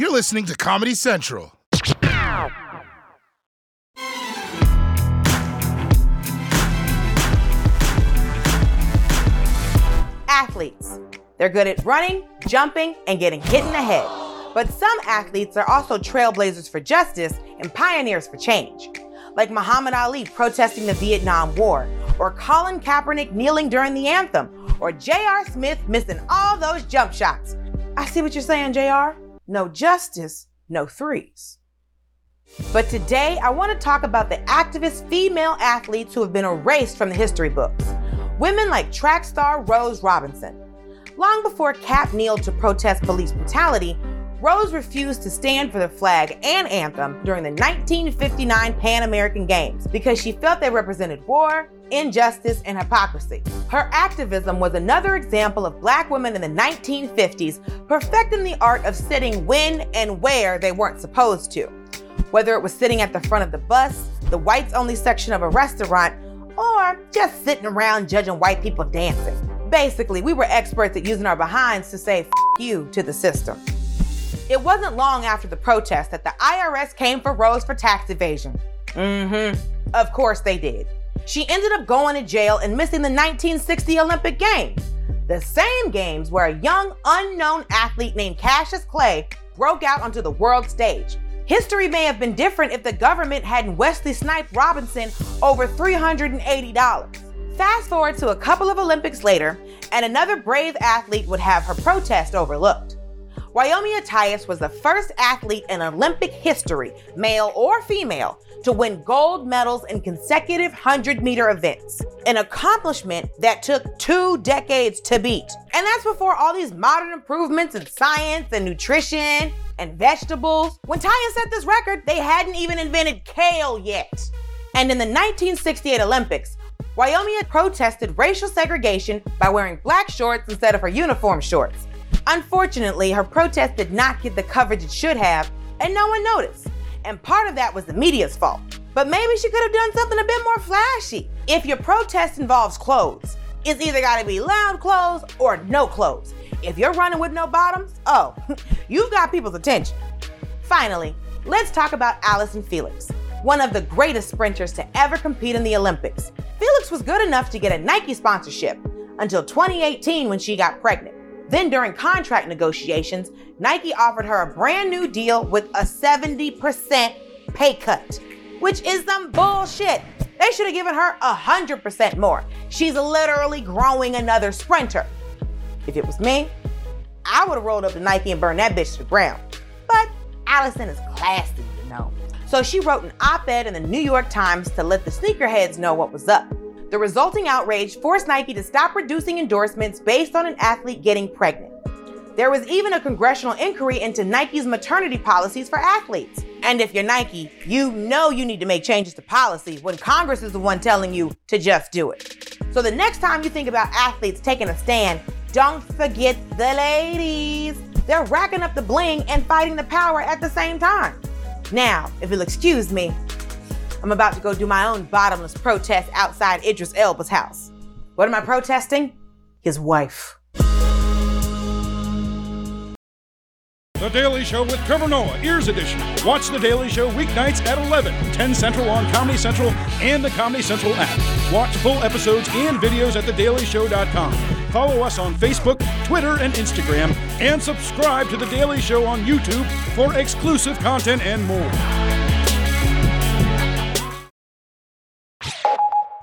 You're listening to Comedy Central. Athletes. They're good at running, jumping, and getting hit in the head. But some athletes are also trailblazers for justice and pioneers for change. Like Muhammad Ali protesting the Vietnam War, or Colin Kaepernick kneeling during the anthem, or J.R. Smith missing all those jump shots. I see what you're saying, JR. No justice, no threes. But today, I want to talk about the activist female athletes who have been erased from the history books. Women like track star Rose Robinson. Long before Cap kneeled to protest police brutality, Rose refused to stand for the flag and anthem during the 1959 Pan American Games because she felt they represented war, injustice, and hypocrisy. Her activism was another example of black women in the 1950s perfecting the art of sitting when and where they weren't supposed to. Whether it was sitting at the front of the bus, the whites only section of a restaurant, or just sitting around judging white people dancing. Basically, we were experts at using our behinds to say you to the system. It wasn't long after the protest that the IRS came for Rose for tax evasion. Mm hmm. Of course they did. She ended up going to jail and missing the 1960 Olympic Games. The same games where a young, unknown athlete named Cassius Clay broke out onto the world stage. History may have been different if the government hadn't Wesley sniped Robinson over $380. Fast forward to a couple of Olympics later, and another brave athlete would have her protest overlooked. Wyomia Tyus was the first athlete in Olympic history, male or female, to win gold medals in consecutive 100 meter events, an accomplishment that took two decades to beat. And that's before all these modern improvements in science and nutrition and vegetables. When Tyus set this record, they hadn't even invented kale yet. And in the 1968 Olympics, Wyomia protested racial segregation by wearing black shorts instead of her uniform shorts. Unfortunately, her protest did not get the coverage it should have, and no one noticed. And part of that was the media's fault. But maybe she could have done something a bit more flashy. If your protest involves clothes, it's either gotta be loud clothes or no clothes. If you're running with no bottoms, oh, you've got people's attention. Finally, let's talk about Allyson Felix, one of the greatest sprinters to ever compete in the Olympics. Felix was good enough to get a Nike sponsorship until 2018 when she got pregnant. Then, during contract negotiations, Nike offered her a brand new deal with a 70% pay cut, which is some bullshit. They should have given her 100% more. She's literally growing another sprinter. If it was me, I would have rolled up to Nike and burned that bitch to the ground. But Allyson is classy, you know. So she wrote an op ed in the New York Times to let the sneakerheads know what was up. The resulting outrage forced Nike to stop reducing endorsements based on an athlete getting pregnant. There was even a congressional inquiry into Nike's maternity policies for athletes. And if you're Nike, you know you need to make changes to policy when Congress is the one telling you to just do it. So the next time you think about athletes taking a stand, don't forget the ladies. They're racking up the bling and fighting the power at the same time. Now, if you'll excuse me, I'm about to go do my own bottomless protest outside Idris Elba's house. What am I protesting? His wife. The Daily Show with Trevor Noah, Ears Edition. Watch The Daily Show weeknights at 11, 10 Central on Comedy Central and the Comedy Central app. Watch full episodes and videos at thedailyshow.com. Follow us on Facebook, Twitter, and Instagram, and subscribe to The Daily Show on YouTube for exclusive content and more.